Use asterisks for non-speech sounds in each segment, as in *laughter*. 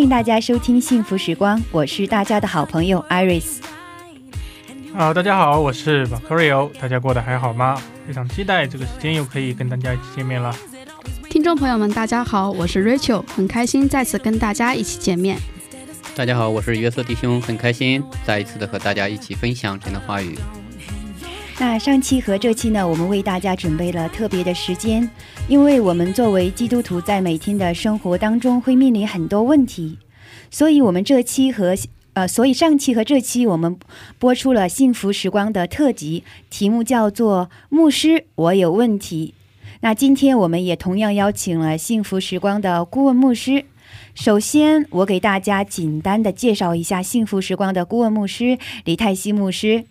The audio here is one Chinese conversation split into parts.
欢迎大家收听《幸福时光》，我是大家的好朋友 Iris。好，大家好，我是 Vacario，大家过得还好吗？非常期待这个时间又可以跟大家一起见面了。听众朋友们，大家好，我是 Rachel，很开心再次跟大家一起见面。大家好，我是约瑟弟兄，很开心再一次的和大家一起分享神的话语。那上期和这期呢，我们为大家准备了特别的时间，因为我们作为基督徒，在每天的生活当中会面临很多问题，所以我们这期和呃，所以上期和这期我们播出了幸福时光的特辑，题目叫做“牧师，我有问题”。那今天我们也同样邀请了幸福时光的顾问牧师。首先，我给大家简单的介绍一下幸福时光的顾问牧师李泰熙牧师。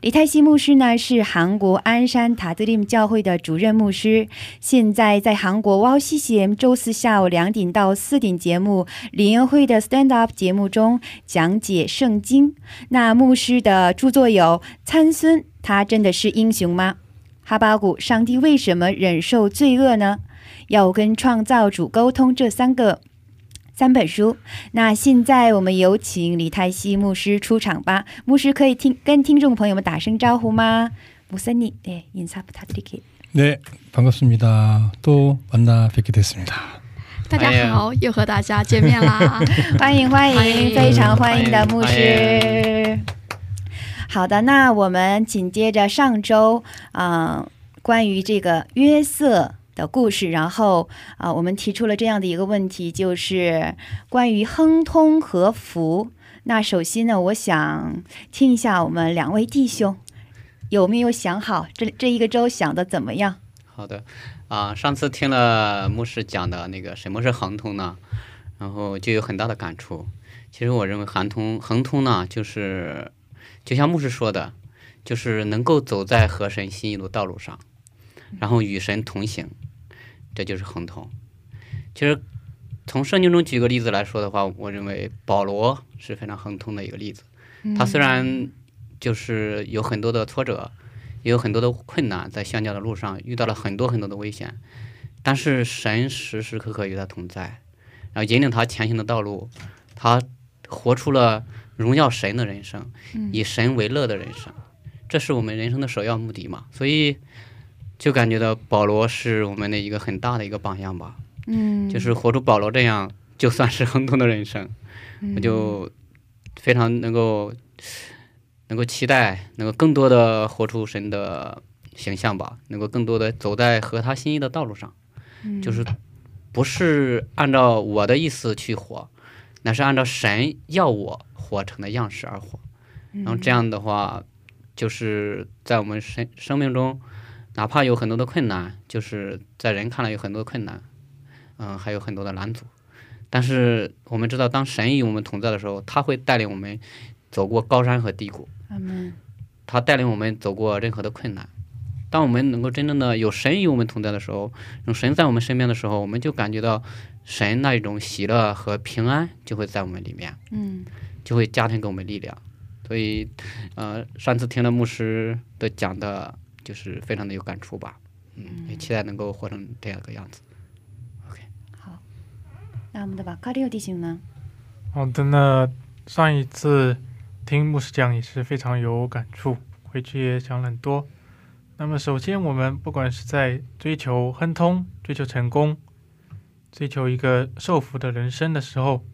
李泰熙牧师呢是韩国鞍山塔德林教会的主任牧师，现在在韩国 Wow CCM 周四下午两点到四点节目联合会的 Stand Up 节目中讲解圣经。那牧师的著作有《参孙》，他真的是英雄吗？哈巴谷，上帝为什么忍受罪恶呢？要跟创造主沟通这三个。三本书，那现在我们有请李泰熙牧师出场吧。牧师可以听跟听众朋友们打声招呼吗？목사님네인사부탁드릴게요 네, 반갑습니다. 또 만나 뵙게 됐습니다. 大家好，又和大家见面啦。*laughs* 欢迎欢欢迎，迎非常欢迎的牧欢师。好的，那我们紧接着上周，嗯、关于这个约瑟 的故事，然后啊、我们提出了这样的一个问题，就是关于亨通和福。那首先呢，我想听一下我们两位弟兄有没有想好这这一个周想的怎么样？好的，啊、上次听了牧师讲的那个什么是亨通呢，然后就有很大的感触。其实我认为恒通恒通呢，就是就像牧师说的，就是能够走在合神心意的道路上，然后与神同行，这就是恒通。其实从圣经中举个例子来说的话，我认为保罗是非常恒通的一个例子。他虽然就是有很多的挫折，也有很多的困难，在相交的路上遇到了很多很多的危险，但是神时时刻刻与他同在，然后引领他前行的道路，他活出了荣耀神的人生，以神为乐的人生，这是我们人生的首要目的嘛。所以就感觉到保罗是我们的一个很大的一个榜样吧。嗯，就是活出保罗这样，就算是亨通的人生，我就非常能够能够期待，能够更多的活出神的形象吧，能够更多的走在合他心意的道路上，就是不是按照我的意思去活，那是按照神要我活成的样式而活，然后这样的话，就是在我们生生命中，哪怕有很多的困难，就是在人看来有很多的困难。嗯，还有很多的拦阻。但是我们知道，当神与我们同在的时候，他会带领我们走过高山和低谷。他带领我们走过任何的困难。当我们能够真正的有神与我们同在的时候，有神在我们身边的时候，我们就感觉到神那一种喜乐和平安就会在我们里面，嗯就会加添给我们力量。所以，呃，上次听了牧师的讲的，就是非常的有感触吧。嗯，也期待能够活成这样一个样子。OK，好那我们的巴卡利奥弟兄呢？好的，那上一次听牧师讲也是非常有感触，回去也讲了很多。那么首先，我们不管是在追求亨通、追求成功、追求一个受福的人生的时候，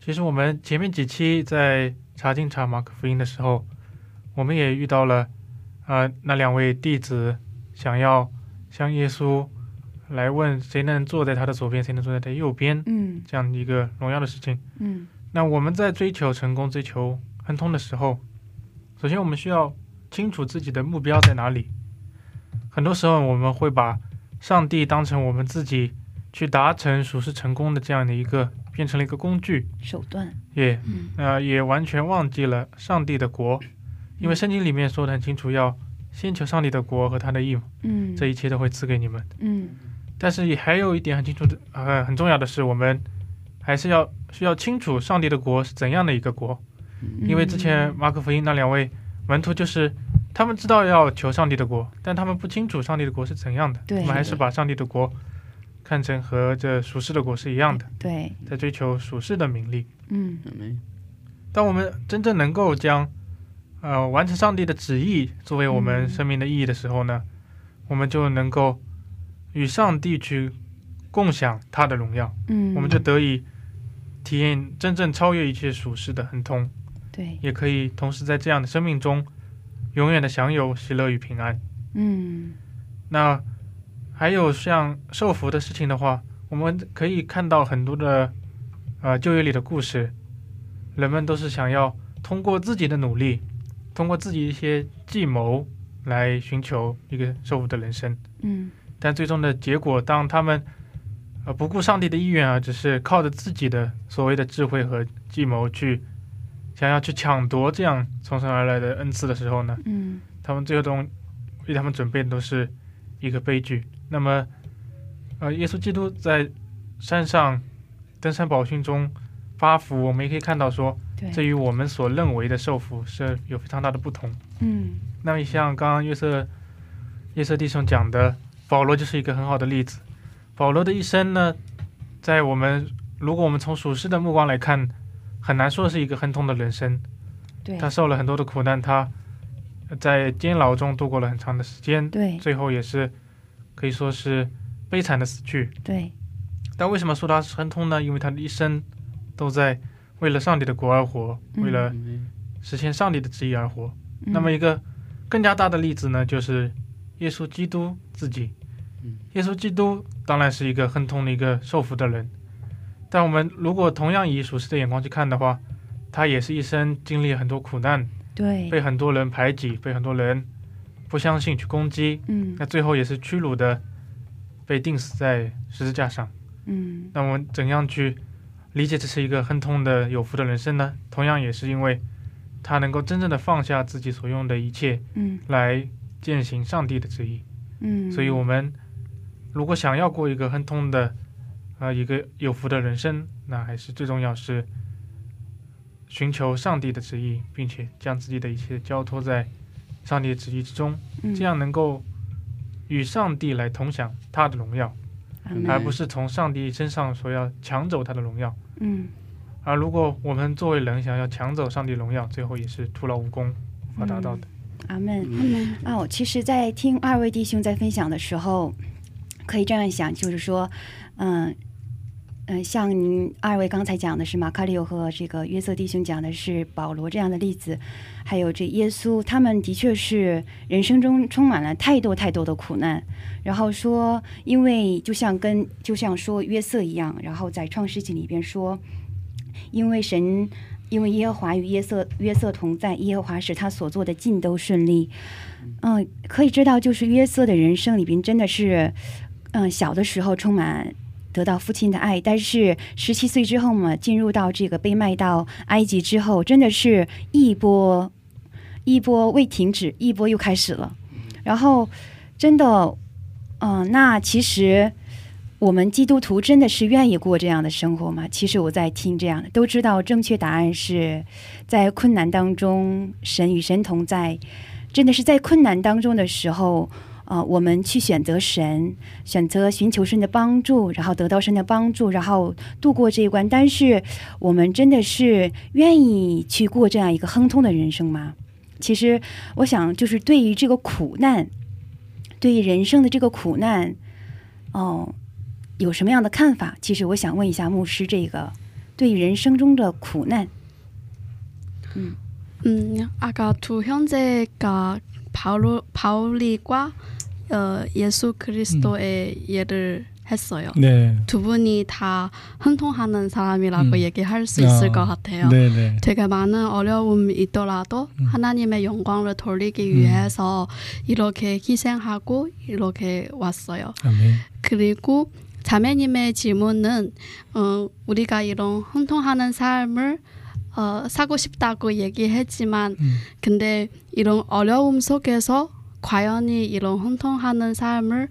其实我们前面几期在查经查马可福音的时候，我们也遇到了呃那两位弟子想要向耶稣来问谁能坐在他的左边，谁能坐在他右边嗯这样一个荣耀的事情。嗯那我们在追求成功、追求亨通的时候，首先我们需要清楚自己的目标在哪里。很多时候我们会把上帝当成我们自己去达成属世成功的这样的一个，变成了一个工具，手段，也嗯呃也完全忘记了上帝的国，因为圣经里面说的很清楚，要先求上帝的国和他的义，嗯。这一切都会赐给你们。嗯。但是也还有一点很清楚的，呃，很重要的是，我们还是要需要清楚上帝的国是怎样的一个国，因为之前马可福音那两位门徒就是他们知道要求上帝的国，但他们不清楚上帝的国是怎样的，对。他们还是把上帝的国看成和这属世的国是一样的，对，在追求属世的名利。嗯。当我们真正能够将呃完成上帝的旨意作为我们嗯。生命的意义的时候呢，我们就能够与上帝去共享他的荣耀，嗯，我们就得以体验真正超越一切属世的亨通，对，也可以同时在这样的生命中永远的享有喜乐与平安。嗯。那还有像受福的事情的话，我们可以看到很多的呃旧约里的故事，人们都是想要通过自己的努力，通过自己一些计谋来寻求一个受福的人生，嗯。但最终的结果，当他们呃不顾上帝的意愿啊，只是靠着自己的所谓的智慧和计谋去想要去抢夺这样从神而来的恩赐的时候呢，嗯。他们最后都为他们准备的都是一个悲剧。那么，呃，耶稣基督在山上登山宝训中发福，我们也可以看到说，这，与我们所认为的受福是有非常大的不同。嗯那么，像刚刚约瑟约瑟弟兄讲的，保罗就是一个很好的例子。保罗的一生呢，在我们如果我们从属世的目光来看，很难说是一个亨通的人生。对，他受了很多的苦难，他在监牢中度过了很长的时间，对最后也是可以说是悲惨的死去。对，但为什么说他是亨通呢？因为他的一生都在为了上帝的国而活，嗯为了实现上帝的旨意而活。嗯。那么一个更加大的例子呢，就是耶稣基督自己。嗯。耶稣基督当然是一个亨通的一个受福的人，但我们如果同样以属世的眼光去看的话，他也是一生经历很多苦难，对，被很多人排挤，被很多人不相信去攻击，嗯。那最后也是屈辱的被钉死在十字架上。嗯。那我们怎样去理解这是一个亨通的有福的人生呢？同样也是因为他能够真正的放下自己所用的一切，嗯来践行上帝的旨意。嗯，所以，我们如果想要过一个亨通的，呃，一个有福的人生，那还是最重要是寻求上帝的旨意，并且将自己的一切交托在上帝的旨意之中，嗯这样能够与上帝来同享他的荣耀，而不是从上帝身上所要抢走他的荣耀。嗯而如果我们作为人想要抢走上帝荣耀，最后也是徒劳无功，无法达到的。阿门。阿门。哦，其实，在听二位弟兄在分享的时候，可以这样想，就是说，嗯嗯，像您二位刚才讲的是马卡里奥和这个约瑟弟兄讲的是保罗这样的例子，还有这耶稣，他们的确是人生中充满了太多太多的苦难。然后说，因为就像跟就像说约瑟一样，然后在创世纪里边说，因为神。因为耶和华与约瑟约瑟同在，耶和华使他所做的尽都顺利。嗯，可以知道，就是约瑟的人生里边真的是，嗯，小的时候充满得到父亲的爱，但是十七岁之后嘛，进入到这个被卖到埃及之后，真的是一波一波未停止，一波又开始了。然后，真的，嗯、那其实。我们基督徒真的是愿意过这样的生活吗？其实我在听这样的，都知道正确答案是在困难当中，神与神同在。真的是在困难当中的时候，呃，我们去选择神，选择寻求神的帮助，然后得到神的帮助，然后度过这一关。但是，我们真的是愿意去过这样一个亨通的人生吗？其实，我想就是对于这个苦难，对于人生的这个苦难，哦、有什么样的看法？其实我想问一下牧师，这个对于人生中的苦难， 음, 아까 두 형제가 바울 바울이과 어, 예수 그리스도의 예를 했어요. 네. 두 분이 다亨통하는 사람이라고 음. 얘기할 수 있을 아, 것 같아요. 네네. 되게 많은 어려움이 있더라도 음. 하나님의 영광을 돌리기 음. 위해서 이렇게 희생하고 이렇게 왔어요. 아멘. 그리고 자매님의 질문은 어, 우리가 이런 흥통하는 삶을 어, 사고 싶다고 얘기했지만 음. 근데 이런 어려움 속에서 과연이 이런 흥통하는 삶을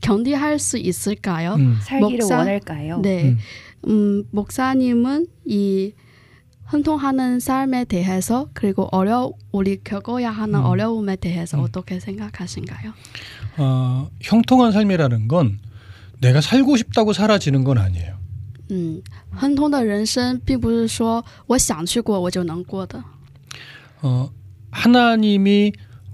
견디할 수 있을까요? 음. 살기를 목사? 원할까요? 네. 음. 음, 목사님은 이 흥통하는 삶에 대해서 그리고 어려 우리 겪어야 하는 음. 어려움에 대해서 음. 어떻게 생각하신가요? 어, 형통한 삶이라는 건 내가 살고 싶다고 사라지는 건 아니에요. 嗯，亨通的人生并不是说我想去过我就能过的。 어, 하나님이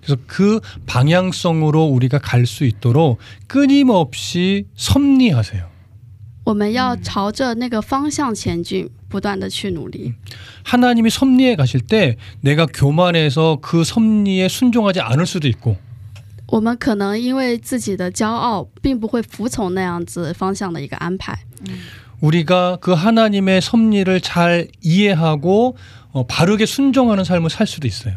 그래서 그 방향성으로 우리가 갈 수 있도록 끊임없이 섭리하세요. 我们要朝着那个方向前进，不断的去努力。 하나님이 섭리해 가실 때 내가 교만해서 그 섭리에 순종하지 않을 수도 있고 我们可能因为自己的骄傲，并不会服从那样子方向的一个安排。 우리가 그 하나님의 섭리를 잘 이해하고 어, 바르게 순종하는 삶을 살 수도 있어요.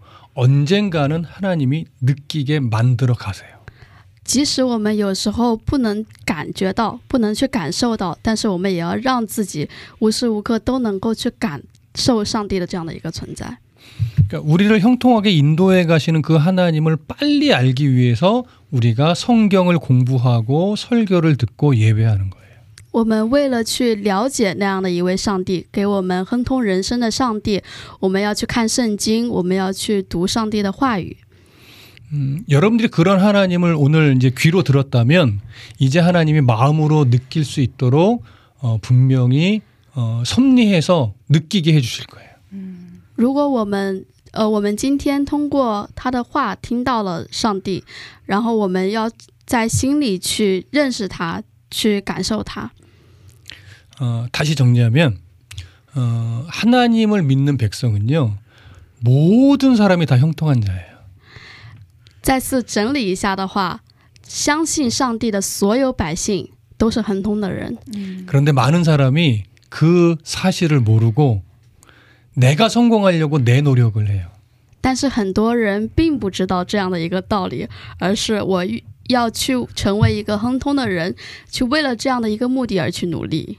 언젠가는 하나님이 느끼게 만들어 가세요. 即使我们有时候不能感觉到，不能去感受到，但是我们也要让自己无时无刻都能够去感受上帝的这样的一个存在。 그러니까 우리를 형통하게 인도해 가시는 그 하나님을 빨리 알기 위해서 우리가 성경을 공부하고 설교를 듣고 예배하는 거예요. 我们为了去了解那样的一位上帝，给我们亨通人生的上帝，我们要去看圣经，我们要去读上帝的话语。 음, 여러분들이 그런 하나님을 오늘 이제 귀로 들었다면 이제 하나님이 마음으로 느낄 수 있도록 어, 분명히 어, 섭리해서 느끼게 해주실 거예요. 如果我们呃，我们今天通过他的话听到了上帝，然后我们要在心里去认识他，去感受他。 어, 다시 정리하면 어, 하나님을 믿는 백성은요 모든 사람이 다 형통한 자예요. 再次整理一下的话，相信上帝的所有百姓都是亨通的人， 그런데 많은 사람이 그 사실을 모르고 내가 성공하려고 내 노력을 해요. 但是很多人并不知道这样的一个道理，而是我要去成为一个亨通的人，去为了这样的一个目的而去努力。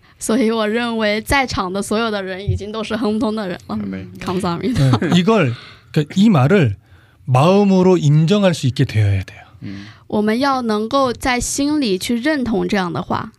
所以我认为在场的所有的人已经都是亨通的人了。 *laughs* 네. 감사합니다. 네, 이걸 그러니까 이 말을 마음으로 인정할 수 있게 되어야 돼요. 我们要能够在心里去认同这样的话，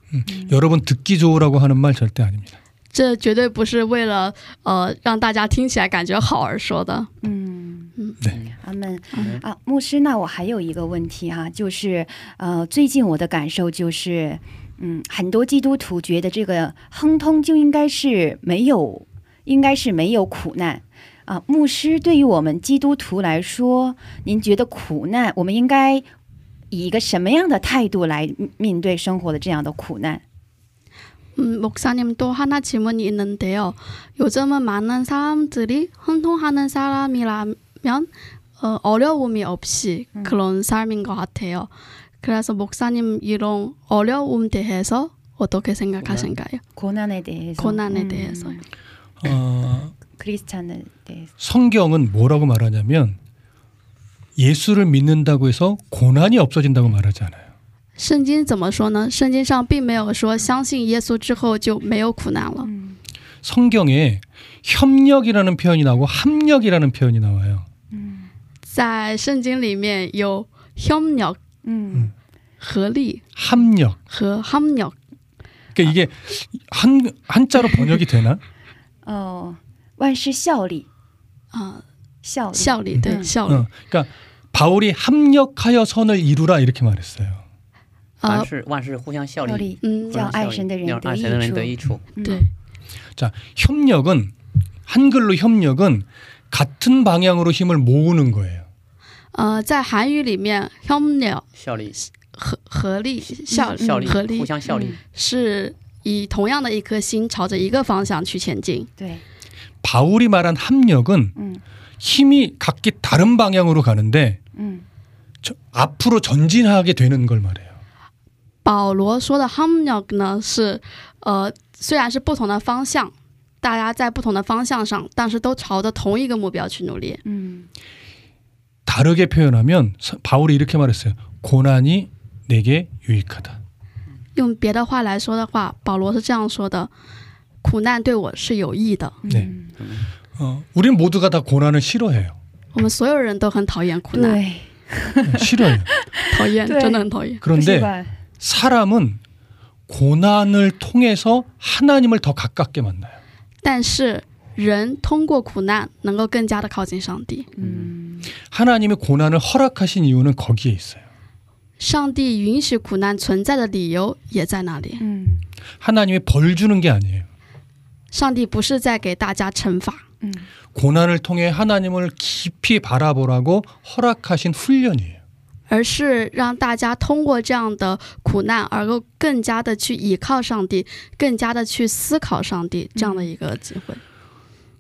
여러분 듣기 좋으라고 하는 말 절대 아닙니다. 这绝对不是为了呃让大家听起来感觉好而说的。嗯嗯对阿门嗯啊，牧师，那我还有一个问题哈、就是呃，最近我的感受就是， 嗯，很多基督徒觉得这个亨通就应该是没有，应该是没有苦难啊。牧师，对于我们基督徒来说，您觉得苦难，我们应该以一个什么样的态度来面对生活的这样的苦难？ 음, 목사님 또 하나 질문이 있는데요. 요즘은 많은 사람들이亨통하는 사람이라면 어, 어려움이 없이 그런 삶인 것 같아요. 그래서 목사님 이런 어려움 대해서 어떻게 생각하신가요? 고난에 대해서. 고난에 음, 대해서. 어, 크리스찬에 대해서. 성경은 뭐라고 말하냐면 예수를 믿는다고 해서 고난이 없어진다고 말하지 않아요. 圣经怎么说呢？圣经上并没有说相信耶稣之后就没有苦难了。 음, 성경에 협력이라는 표현이 나오고 합력이라는 표현이 나와요. 在圣经里面有 협력 음, 合力 합력. 和 합력， 그러니까 이게 한 한자로 번역이 되나? *laughs* 어, 万事效力,啊、效力.效力对嗯效力。 어, 그러니까 바울이 합력하여 선을 이루라 이렇게 말했어요. 呃凡，事万事互相效效力，力,嗯互相效力叫爱神的人让得爱神的人得益处。益处。对， 자, 협력은 한글로 협력은 같은 방향으로 힘을 모으는 거예요. 呃，在韩语里面，협력 效力，合合力效效力，合力互相效力。是以同样的一颗心朝着一个方向去前进。对， 바울이 말한 합력은 음, 힘이 각기 다른 방향으로 가는데 음, 저- 앞으로 전진하게 되는 걸 말해요. 保罗说的 협력 呢，是呃，虽然是不同的方向，大家在不同的方向上，但是都朝着同一个目标去努力。 음, 다르게 표현하면 서- 바울이 이렇게 말했어요. 고난이 내게 유익하다. 用别的话来说的话，保罗是这样说的：苦难对我是有益的。 네. 어, 우리는 모두가 다 고난을 싫어해요. *laughs* 我们所有人都很讨厌苦难，对， 네, 싫어해요. 讨厌，对真的很讨厌。不喜 그런데 欢 사람은 고난을 통해서 하나님을 더 가깝게 만나요. 但是人通过苦难能够更加的靠近上帝。 음, 하나님이 고난을 허락하신 이유는 거기에 있어요. 上帝允许苦难存在的理由也在那里。 음, 하나님이 벌 주는 게 아니에요. 上帝不是在给大家惩罚， 음, 고난을 통해 하나님을 깊이 바라보라고 허락하신 훈련이에요. 而是让大家通过这样的苦难，而够更加的去倚靠上帝，更加的去思考上帝这样的一个机会。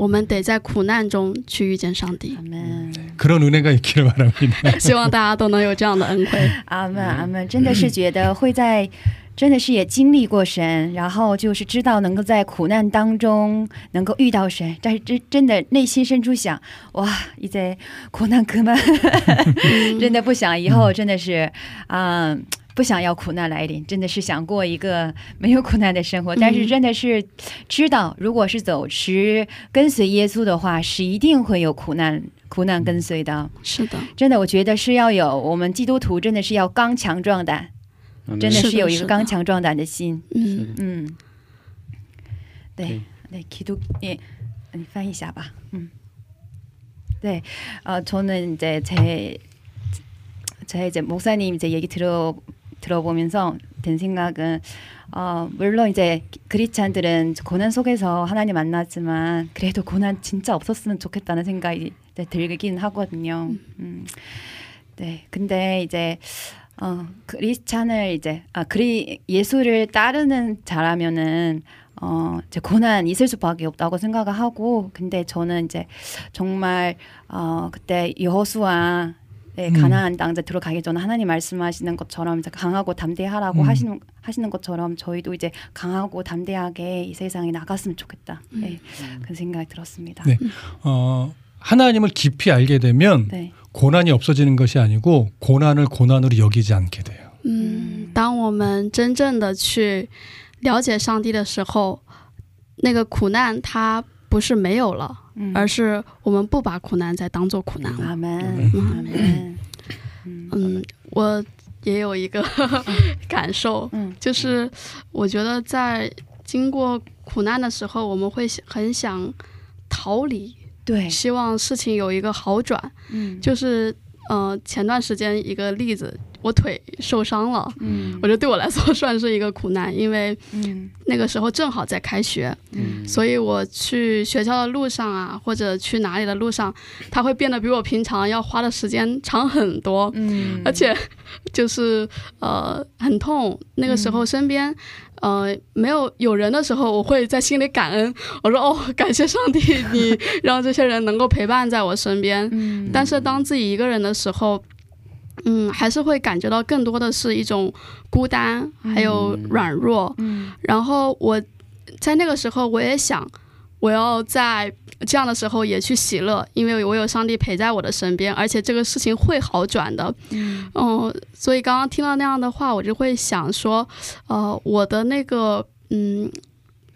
我们得在苦难中去遇见上帝阿。门， *laughs* 그런 은혜가 있기를 바랍니다. *laughs* 希望大家都能有这样的恩惠。阿门，阿门，真的是觉得会在。真的是也经历过神，然后就是知道能够在苦难当中能够遇到神，但是真真的内心深处想，哇，一在苦难可慢，*laughs* 真的不想以后真的是啊、 不想要苦难来临，真的是想过一个没有苦难的生活。但是真的是知道，如果是走持跟随耶稣的话，是一定会有苦难苦难跟随的。是的，真的，我觉得是要有我们基督徒真的是要刚强壮胆，真的是的是有一个是的刚强壮胆的心。嗯，嗯，对对对，基督也，你翻译一下吧。嗯，对，呃，저는이제제제 이제 목사님 이제 얘기 들어 들어보면서 든 생각은 어, 물론 이제 그리스찬들은 고난 속에서 하나님 만났지만 그래도 고난 진짜 없었으면 좋겠다는 생각이 네, 들긴 하거든요. 음. 네, 근데 이제 어, 크리스찬을 이제 아 그리 예수를 따르는 자라면은 어 이제 고난 있을 수밖에 없다고 생각을 하고 근데 저는 이제 정말 어 그때 여호수아 네, 음. 가나안 땅에 들어가기 전에 하나님 말씀하시는 것처럼 이제 강하고 담대하라고 음. 하시는 하시는 것처럼 저희도 이제 강하고 담대하게 이 세상에 나갔으면 좋겠다. 네, 그런 생각이 들었습니다. 네. 어, 하나님을 깊이 알게 되면 네. 고난이 없어지는 것이 아니고 고난을 고난으로 여기지 않게 돼요. 嗯，当我们真正的去了解上帝的时候，那个苦难它 不是没有了，而是我们不把苦难再当做苦难了。嗯，我也有一个 *laughs* 感受，嗯，就是我觉得在经过苦难的时候，我们会很想逃离，对，希望事情有一个好转。嗯，就是呃，前段时间一个例子。我腿受伤了，嗯。我觉得对我来说 *laughs* 算是一个苦难，因为那个时候正好在开学，嗯。所以我去学校的路上啊，或者去哪里的路上，它会变得比我平常要花的时间长很多。嗯。而且。就是呃很痛，那个时候身边、呃没有有人的时候，我会在心里感恩，我说哦感谢上帝，你 *laughs* 让这些人能够陪伴在我身边。嗯。但是当自己一个人的时候，嗯，还是会感觉到更多的是一种孤单，还有软弱。嗯然后我在那个时候，我也想，我要在这样的时候也去喜乐，因为我有上帝陪在我的身边，而且这个事情会好转的。嗯嗯，所以刚刚听到那样的话，我就会想说，呃，我的那个嗯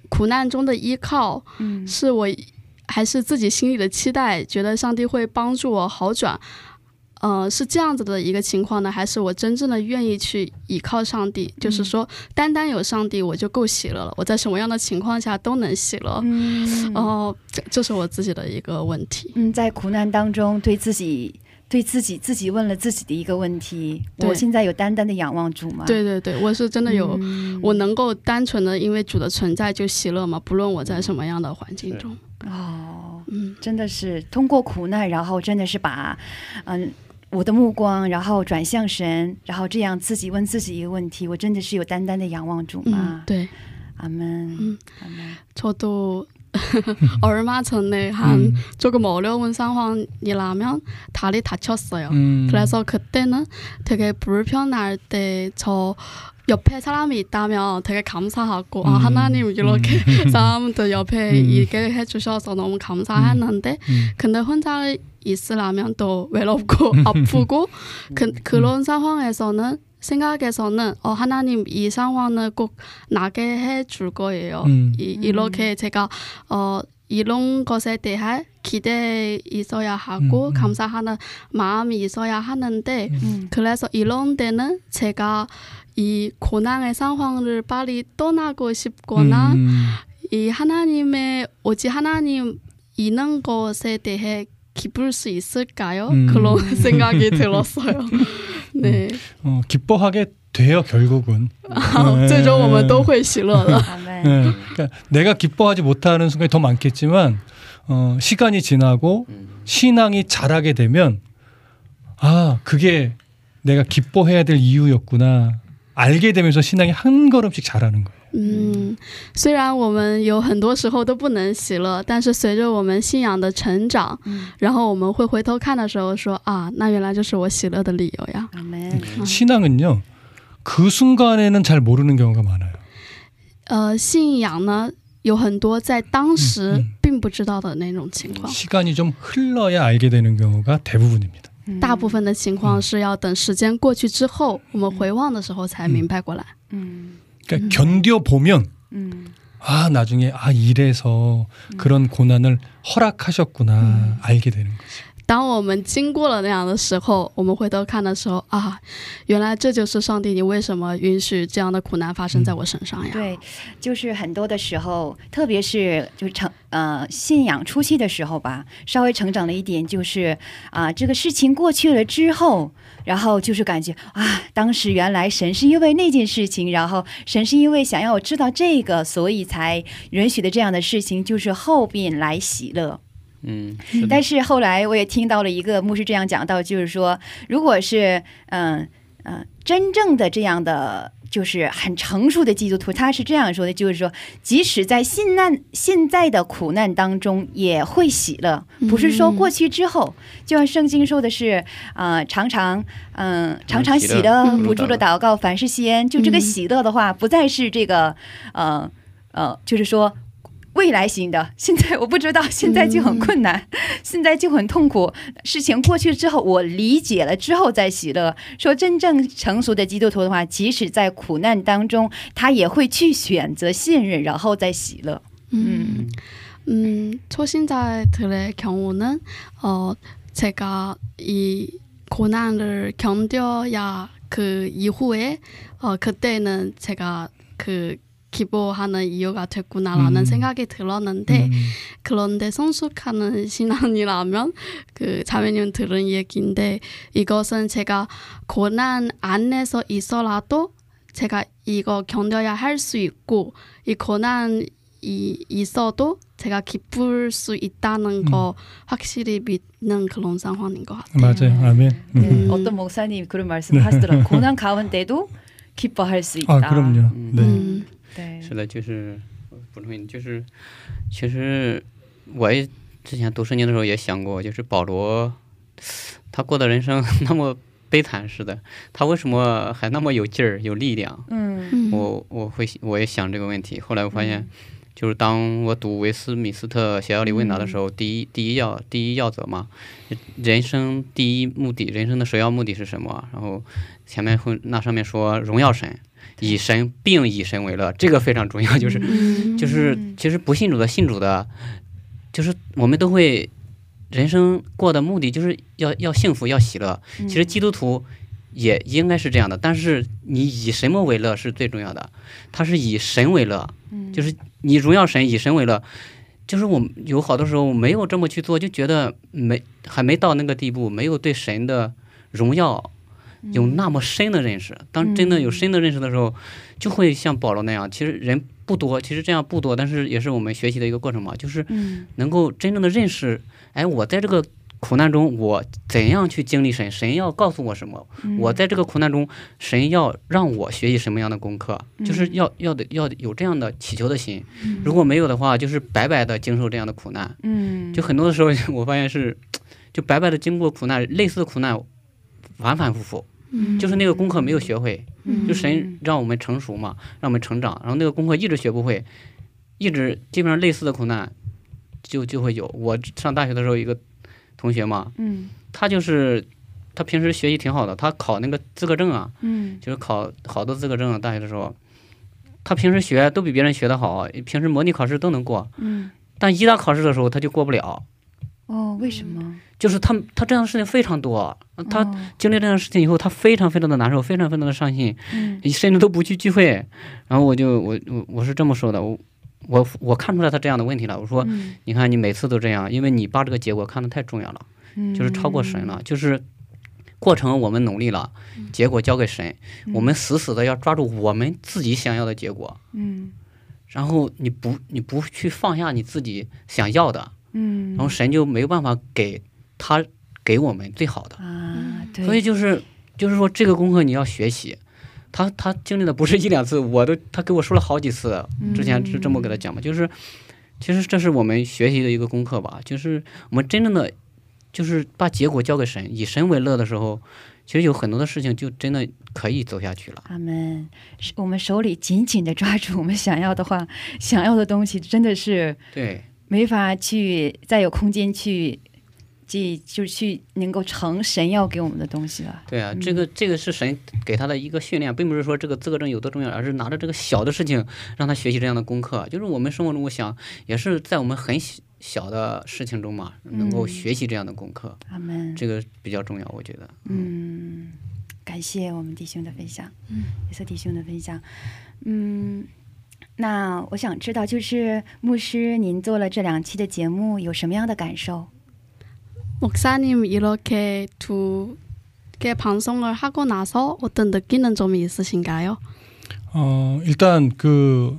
苦难中的依靠，嗯是我还是自己心里的期待，觉得上帝会帮助我好转。呃，是这样子的一个情况呢，还是我真正的愿意去倚靠上帝？就是说，单单有上帝我就够喜乐了。我在什么样的情况下都能喜乐。嗯哦、这这是我自己的一个问题。嗯，在苦难当中，对自己对自己自己问了自己的一个问题：我现在有单单的仰望主吗？对对对，我是真的有，嗯我能够单纯的因为主的存在就喜乐吗？不论我在什么样的环境中。哦，嗯，真的是通过苦难，然后真的是把嗯。我的目光，然后转向神，然后这样自己问自己一个问题：我真的是有单单的仰望主嗯吗？，对，阿门，嗯阿门。저도 *laughs* 얼마 전에 한 음. 조금 어려운 상황이라면 다리 다쳤어요. 음. 그래서 그때는 되게 불편할 때 저 옆에 사람이 있다면 되게 감사하고 아 음. 하나님 이렇게 음. *laughs* 사람들 옆에 음. 있게 해주셔서 너무 감사했는데 음. 근데 혼자 있으려면 또 외롭고 아프고 *laughs* 그, 그런 상황에서는 생각에서는 어, 하나님 이 상황을 꼭 나게 해 줄 거예요. 음. 이, 이렇게 제가 어, 이런 것에 대한 기대 있어야 하고 음, 음. 감사하는 마음이 있어야 하는데 음. 그래서 이런 데는 제가 이 고난의 상황을 빨리 떠나고 싶거나 음. 이 하나님의 오직 하나님 있는 것에 대해 기쁠 수 있을까요? 음. 그런 *laughs* 생각이 들었어요. *laughs* 네, 어, 기뻐하게 돼요 결국은. 아, 最终我们都会喜乐的。阿门。 예, 그러니까 내가 기뻐하지 못하는 순간이 더 많겠지만 어, 시간이 지나고 음. 신앙이 자라게 되면 아 그게 내가 기뻐해야 될 이유였구나 알게 되면서 신앙이 한 걸음씩 자라는 거예요. 嗯，虽然我们有很多时候都不能喜乐，但是随着我们信仰的成长，嗯然后我们会回头看的时候说啊，那原来这是我喜乐的理由呀。阿门。 신앙은요 그 순간에는 잘 모르는 경우가 많아요. 呃，信仰呢有很多在当时嗯嗯并不知道的那种情况， 시간이 좀 흘러야 알게 되는 경우가 대부분입니다. 嗯大部分的情况是要等时间过去之后，我们回望的时候才明白过来。嗯 그러니까 견뎌 보면 嗯아 나중에 아 이래서 그런 고난을 허락하셨구나 알게 되는 거죠. 当我们经过了那样的时候，我们回头看的时候啊，原来这就是上帝，你为什么允许这样的苦难发生在我身上呀？对，就是很多的时候，特别是就成呃信仰初期的时候吧，稍微成长了一点，就是啊、这个事情过去了之后，然后就是感觉啊，当时原来神是因为那件事情，然后神是因为想要我知道这个，所以才允许的这样的事情，就是后边来喜乐。嗯，是但是后来我也听到了一个牧师这样讲到，就是说，如果是嗯嗯、呃真正的这样的。就是很成熟的基督徒，他是这样说的，就是说，即使在信难现在的苦难当中，也会喜乐，不是说过去之后，就像圣经说的是，呃，常常，嗯、常常喜乐，嗯不住的祷告，凡事谢恩。就这个嗯喜乐的话，不再是这个，呃呃，就是说未来型的。现在我不知道，现在就很困难，*laughs* 现在就很痛苦。事情过去之后，我理解了之后再喜乐。说真正成熟的基督徒的话，即使在苦难当中，他也会去选择信任，然后再喜乐。 음, 음, 초신자들의 경우는 어 제가 이 고난을 견뎌야 그 이후에 어 그때는 제가 그 기도하는 이유가 됐구나라는 음. 생각이 들었는데 음. 그런데 성숙하는 *laughs* 신앙이라면 그 자매님 들은 얘기인데 이것은 제가 고난 안에서 있어라도 제가 이거 견뎌야 할 수 있고 이 고난 이 있어도 제가 기쁠 수 있다는 거 확실히 믿는 그런 상황인 것 같아요. 맞아요. 아멘. 음. 네, 음. 어떤 목사님 그런 말씀 하시더라고요. *laughs* 고난 가운데도 기뻐할 수 있다. 아 그럼요. 음. 네. 是的，就是补充一点，就是其实我也之前读圣经的时候也想过，就是保罗他过的人生 *laughs* 那么悲惨似的，他为什么还那么有劲儿、有力量？嗯,我我会我也想这个问题。后来我发现，就是当我读维斯米斯特学校里问答的时候，第一第一要第一要则嘛，人生第一目的，人生的首要目的是什么？然后前面会那上面说荣耀神，以神并以神为乐，这个非常重要，就是 음, 就是其实不信主的、信主的，就是我们都会人生过的目的就是要要幸福、要喜乐。其实基督徒也应该是这样的，但是你以什么为乐是最重要的，他是以神为乐，就是你荣耀神，以神为乐。就是我有好多时候没有这么去做，就觉得没还没到那个地步，没有对神的荣耀有那么深的认识。当真的有深的认识的时候，就会像保罗那样。其实人不多，其实这样不多，但是也是我们学习的一个过程嘛，就是嗯能够真正的认识，哎，我在这个苦难中，我怎样去经历神？神要告诉我什么？我在这个苦难中，神要让我学习什么样的功课？就是要要的要有这样的祈求的心。如果没有的话，就是白白的经受这样的苦难。嗯，就很多的时候，*laughs* 我发现是，就白白的经过苦难，类似的苦难，反反复复， 음, 就是那个功课没有学会。嗯就神让我们成熟嘛，让我们成长，然后那个功课一直学不会，一直基本上类似的苦难就就会有。我上大学的时候，一个同学嘛，嗯他就是他平时学习挺好的，他考那个资格证啊，嗯就是考好多资格证啊，大学的时候，他平时学都比别人学得好，平时模拟考试都能过，嗯，但一到考试的时候他就过不了。哦，为什么？就是他他这样的事情非常多，他哦经历这样的事情以后，他非常非常的难受，非常非常的伤心，嗯甚至都不去聚会。然后我就我我我是这么说的，我我我看出来他这样的问题了。我说，嗯你看你每次都这样，因为你把这个结果看得太重要了，嗯就是超过神了，就是过程我们努力了，结果交给神，我们死死的要抓住我们自己想要的结果，嗯然后你不你不去放下你自己想要的，嗯，然后神就没有办法给他给我们最好的。啊，对，所以就是就是说，这个功课你要学习。他他经历的不是一两次，我都他给我说了好几次。之前是这么给他讲嘛，就是其实这是我们学习的一个功课吧。就是我们真正的就是把结果交给神，以神为乐的时候，其实有很多的事情就真的可以走下去了。阿门。我们手里紧紧的抓住我们想要的话，想要的东西，真的是对，没法去再有空间去，这就去能够成神要给我们的东西了。对啊，这个这个是神给他的一个训练，并不是说这个资格证有多重要，而是拿着这个小的事情让他学习这样的功课。就是我们生活中，我想也是在我们很小小的事情中嘛，能够学习这样的功课，阿门。这个比较重要，我觉得。嗯，感谢我们弟兄的分享，嗯，也是弟兄的分享，嗯，那我想知道，就是牧师，您做了这两期的节目，有什么样的感受？ 목사님 이렇게 두 개 방송을 하고 나서 어떤 느끼는 점이 있으신가요? 어, 일단 그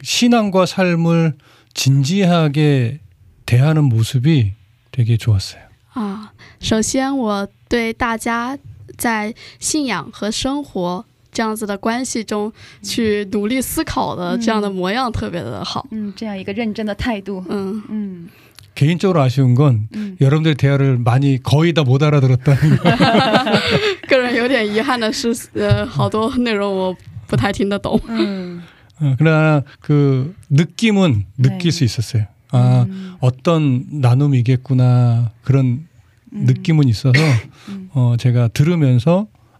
신앙과 삶을 진지하게 대하는 모습이 되게 좋았어요. 啊，首先我对大家在信仰和生活 这样子的关系中去努力思考的这样的模样特别的好。嗯，这样一个认真的态度，嗯，嗯 개인적으로 아쉬운 건 음. 여러분들 대화를 많이 거의 다 못 알아들었다는 거. *laughs* 个人有点遗憾的是，呃，好多内容我不太听得懂。嗯 어, 그러나 그 느낌은 느낄 네. 수 있었어요. 아, 음, 어떤 나눔이겠구나 그런 음. 느낌은 있어서 음. 어, 제가 들으면서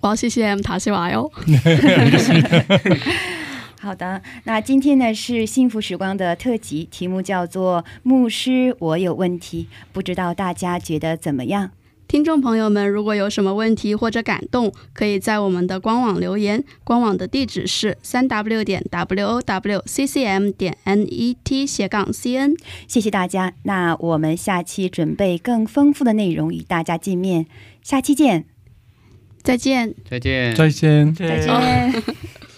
我要谢谢 M 塔西瓦哟。*laughs* 好的，那今天呢是幸福时光的特辑，题目叫做《牧师我有问题》，不知道大家觉得怎么样？听众朋友们，如果有什么问题或者感动，可以在我们的官网留言，官网的地址是三 W 点 W O W C C M 点 N E T 斜杠 C N。谢谢大家，那我们下期准备更丰富的内容与大家见面，下期见。再见。再见。再见。再见。*laughs*